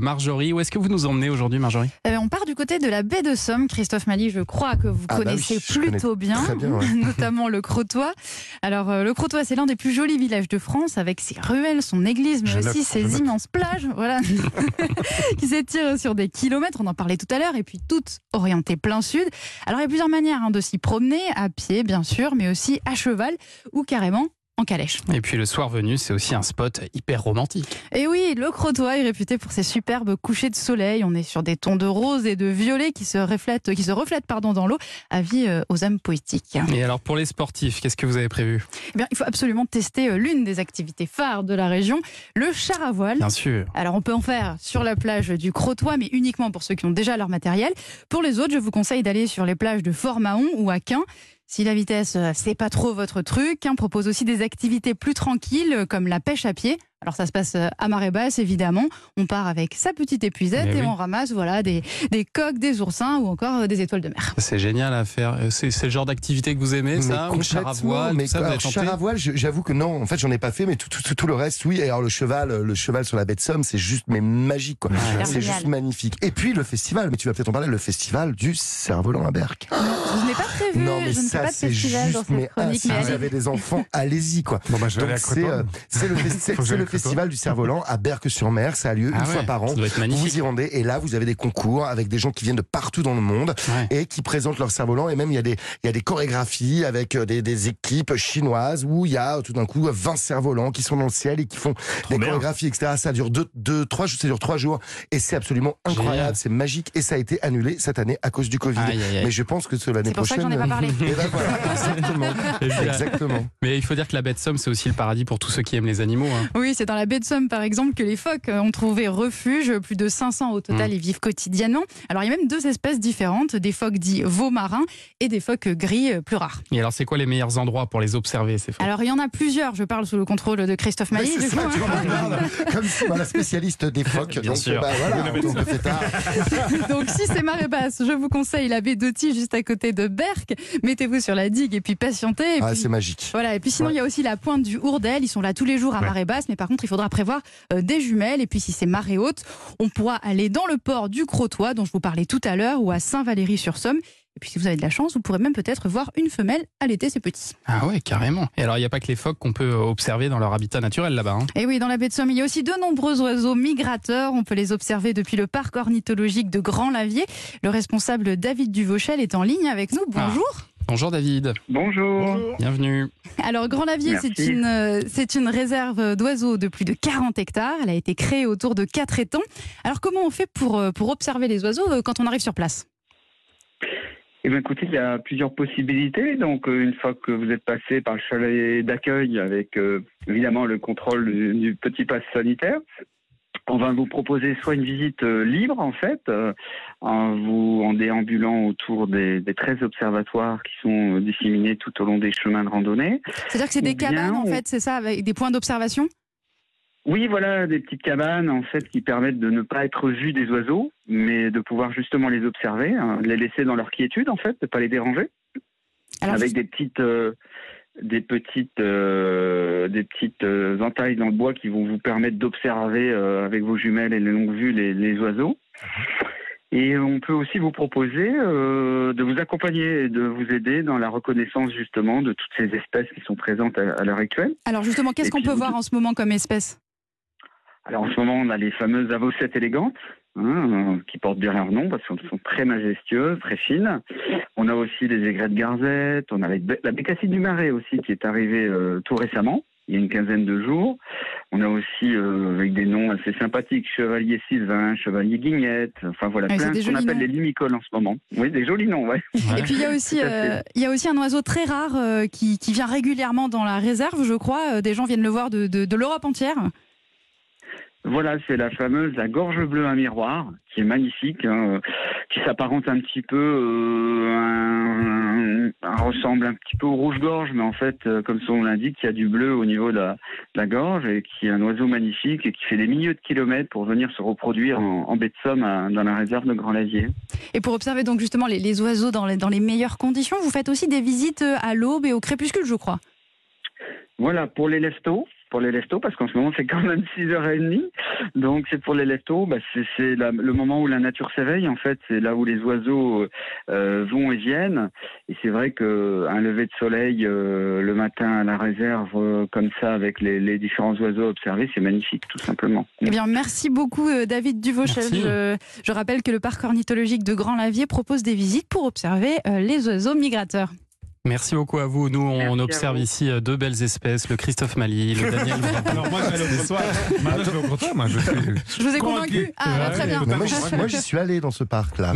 Marjorie, où est-ce que vous nous emmenez aujourd'hui, Marjorie? Eh bien, on part du côté de la baie de Somme. Christophe Mali, je crois que vous Ah bah connaissez oui, je connais plutôt bien, très bien, ouais. notamment le Crotoy. Alors, euh, le Crotoy, c'est l'un des plus jolis villages de France, avec ses ruelles, son église, mais Je aussi note, ses je immenses plages, voilà, qui s'étirent sur des kilomètres. On en parlait tout à l'heure, et puis toutes orientées plein sud. Alors, il y a plusieurs manières hein, de s'y promener, à pied, bien sûr, mais aussi à cheval ou carrément en calèche. Et puis le soir venu, c'est aussi un spot hyper romantique. Et oui, le Crotoy est réputé pour ses superbes couchers de soleil. On est sur des tons de rose et de violet qui se reflètent, qui se reflètent pardon, dans l'eau. Avis euh, aux âmes poétiques. Et alors pour les sportifs, qu'est-ce que vous avez prévu? Eh bien, il faut absolument tester euh, l'une des activités phares de la région, le char à voile. Bien sûr. Alors, on peut en faire sur la plage du Crotoy, mais uniquement pour ceux qui ont déjà leur matériel. Pour les autres, je vous conseille d'aller sur les plages de Fort-Mahon ou à Quin. Si la vitesse, euh, c'est pas trop votre truc, Quin propose aussi des activités plus tranquilles, comme la pêche à pied. Alors, ça se passe euh, à marée basse, évidemment. On part avec sa petite épuisette Mais et oui. on ramasse voilà, des, des coques, des oursins ou encore euh, des étoiles de mer. C'est génial à faire. Euh, C'est le genre d'activité que vous aimez, ça Ou char à voile, mais ça, alors, char à voile, j'avoue que non. En fait, j'en ai pas fait, mais tout, tout, tout- tout le reste, oui. Et alors le cheval, le cheval sur la baie de Somme, c'est juste mais magique, quoi. C'est juste magnifique. Et puis le festival, mais tu vas peut-être en parler, le festival du cerf-volant à Berck. Je n'ai pas prévu, Non, mais je ne fais ça, pas de c'est juste, dans cette mais ah, si mais vous allez. avez des enfants, allez-y, quoi. Bon, bah, je vais aller Donc à c'est le. festival du cerf-volant à Berck-sur-Mer. Ça a lieu Ah une ouais, fois par an. Ça doit être Vous magnifique. vous y rendez et là vous avez des concours avec des gens qui viennent de partout dans le monde Ouais. et qui présentent leur cerf-volant et même il y a des il y a des chorégraphies avec euh, des, des équipes chinoises où il y a tout d'un coup 20 cerfs-volants qui sont dans le ciel et qui font des bien. chorégraphies etc. Ça dure deux, deux trois jours- ça dure trois jours et c'est absolument incroyable, c'est magique et ça a été annulé cette année à cause du Covid. Aïe, aïe, aïe. Mais je pense que c'est l'année C'est pour ça que prochaine. j'en ai pas parlé. Et ben voilà, exactement. Mais il faut dire que la de Somme, c'est aussi le paradis pour tous ceux qui aiment les animaux. hein. Oui, c'est dans la baie de Somme, par exemple, que les phoques ont trouvé refuge. Plus de 500 au total Mm. y vivent quotidiennement. Alors, il y a même deux espèces différentes, des phoques dits veaux marins et des phoques gris euh, plus rares. Et alors, c'est quoi les meilleurs endroits pour les observer, ces phoques? Alors, il y en a plusieurs. Je parle sous le contrôle de Christophe Mailly. c'est du ça, coup, tu hein. comme si la spécialiste des phoques. Bien donc, sûr. bah, voilà, on le fait tard. Donc, si c'est marée basse, je vous conseille la baie d'Auty juste à côté de Berck. Mettez-vous sur la digue et puis patientez. Et Ah, puis- c'est magique. Voilà, et puis sinon, Ouais. il y a aussi la pointe du Hourdel. Ils sont là tous les jours à Ouais. marée basse, mais par contre, il faudra prévoir euh, des jumelles. Et puis, si c'est marée haute, on pourra aller dans le port du Crotoy, dont je vous parlais tout à l'heure, ou à Saint-Valery-sur-Somme. Et puis, si vous avez de la chance, vous pourrez même peut-être voir une femelle à l'été, c'est petit. Ah ouais, carrément. Et alors, il n'y a pas que les phoques qu'on peut observer dans leur habitat naturel là-bas. hein. Et oui, dans la baie de Somme, il y a aussi de nombreux oiseaux migrateurs. On peut les observer depuis le parc ornithologique de Grand-Lavier. Le responsable David Duvauchel est en ligne avec nous. Bonjour. Bonjour David, Bonjour. bienvenue. Alors, c'est une, euh, c'est une réserve d'oiseaux de plus de 40 hectares. Elle a été créée autour de quatre étangs. Alors, comment on fait pour, euh, pour observer les oiseaux euh, quand on arrive sur place? Eh bien, écoutez, il y a plusieurs possibilités. Donc, une fois que vous êtes passé par le chalet d'accueil avec euh, évidemment le contrôle du, du petit pass sanitaire, on va vous proposer soit une visite euh, libre, en fait, euh, en vous en déambulant autour des, des 13 observatoires qui sont euh, disséminés tout au long des chemins de randonnée. C'est-à-dire que c'est des bien cabanes, en fait, c'est ça, avec des points d'observation? Oui, voilà, des petites cabanes en fait qui permettent de ne pas être vus des oiseaux, mais de pouvoir justement les observer, hein, les laisser dans leur quiétude en fait, de pas les déranger, Alors, avec des petites, euh, des petites, euh, des petites euh, entailles dans le bois qui vont vous permettre d'observer euh, avec vos jumelles et les longues vues les, les oiseaux. Et on peut aussi vous proposer euh, de vous accompagner et de vous aider dans la reconnaissance justement de toutes ces espèces qui sont présentes à- à l'heure actuelle. alors justement, qu'est-ce qu'on peut vous- voir en ce moment comme espèce? Alors en ce moment, on a les fameuses avocettes élégantes, hein, qui portent bien leur nom parce qu'elles sont très majestueuses, très fines. On a aussi les aigrettes garzette, on a la, bécassine du marais aussi qui est arrivée euh, tout récemment, il y a une quinzaine de jours. On a aussi, euh, avec des noms assez sympathiques, Chevalier Sylvain, Chevalier Guignette, enfin voilà, Ouais, plein des qu'on appelle noms. les limicoles en ce moment. Oui, des jolis noms, ouais. Et puis il y a aussi, euh, il y a aussi un oiseau très rare qui, qui vient régulièrement dans la réserve, je crois. Des gens viennent le voir de, de, de l'Europe entière. Voilà, c'est la fameuse la gorge bleue à miroir, qui est magnifique, hein, euh, qui s'apparente un petit peu, euh, un- un- ressemble un petit peu au rouge-gorge, mais en fait, euh, comme son nom l'indique, il y a du bleu au niveau de la, de la gorge et qui est un oiseau magnifique et qui fait des milliers de kilomètres pour venir se reproduire en, en baie de Somme à- dans la réserve de Grand-Lavier. Et pour observer donc justement les, les oiseaux dans les, dans les meilleures conditions, vous faites aussi des visites à l'aube et au crépuscule, je crois. Voilà, pour les leftos, pour les lestos, parce qu'en ce moment c'est quand même 6h30. Donc c'est pour les lestos, bah, c'est le moment où la nature s'éveille en fait, c'est là où les oiseaux euh, vont et viennent. Et c'est vrai qu'un lever de soleil euh, le matin à la réserve euh, comme ça avec les, les différents oiseaux observés, c'est magnifique tout simplement. Eh bien, merci beaucoup, euh, David Duvauchel. Je, je rappelle que le parc ornithologique de Grand Lavier propose des visites pour observer euh, les oiseaux migrateurs. Merci beaucoup à vous. Nous, on observe ici euh, deux belles espèces, le Christophe Mali, le Daniel. Alors moi, je vais aller au comptoir. Maintenant, je vais au comptoir. Moi, je suis. Je vous ai Convaincu. convaincu Ah, très bien. Moi, j'y- suis allé dans ce parc-là.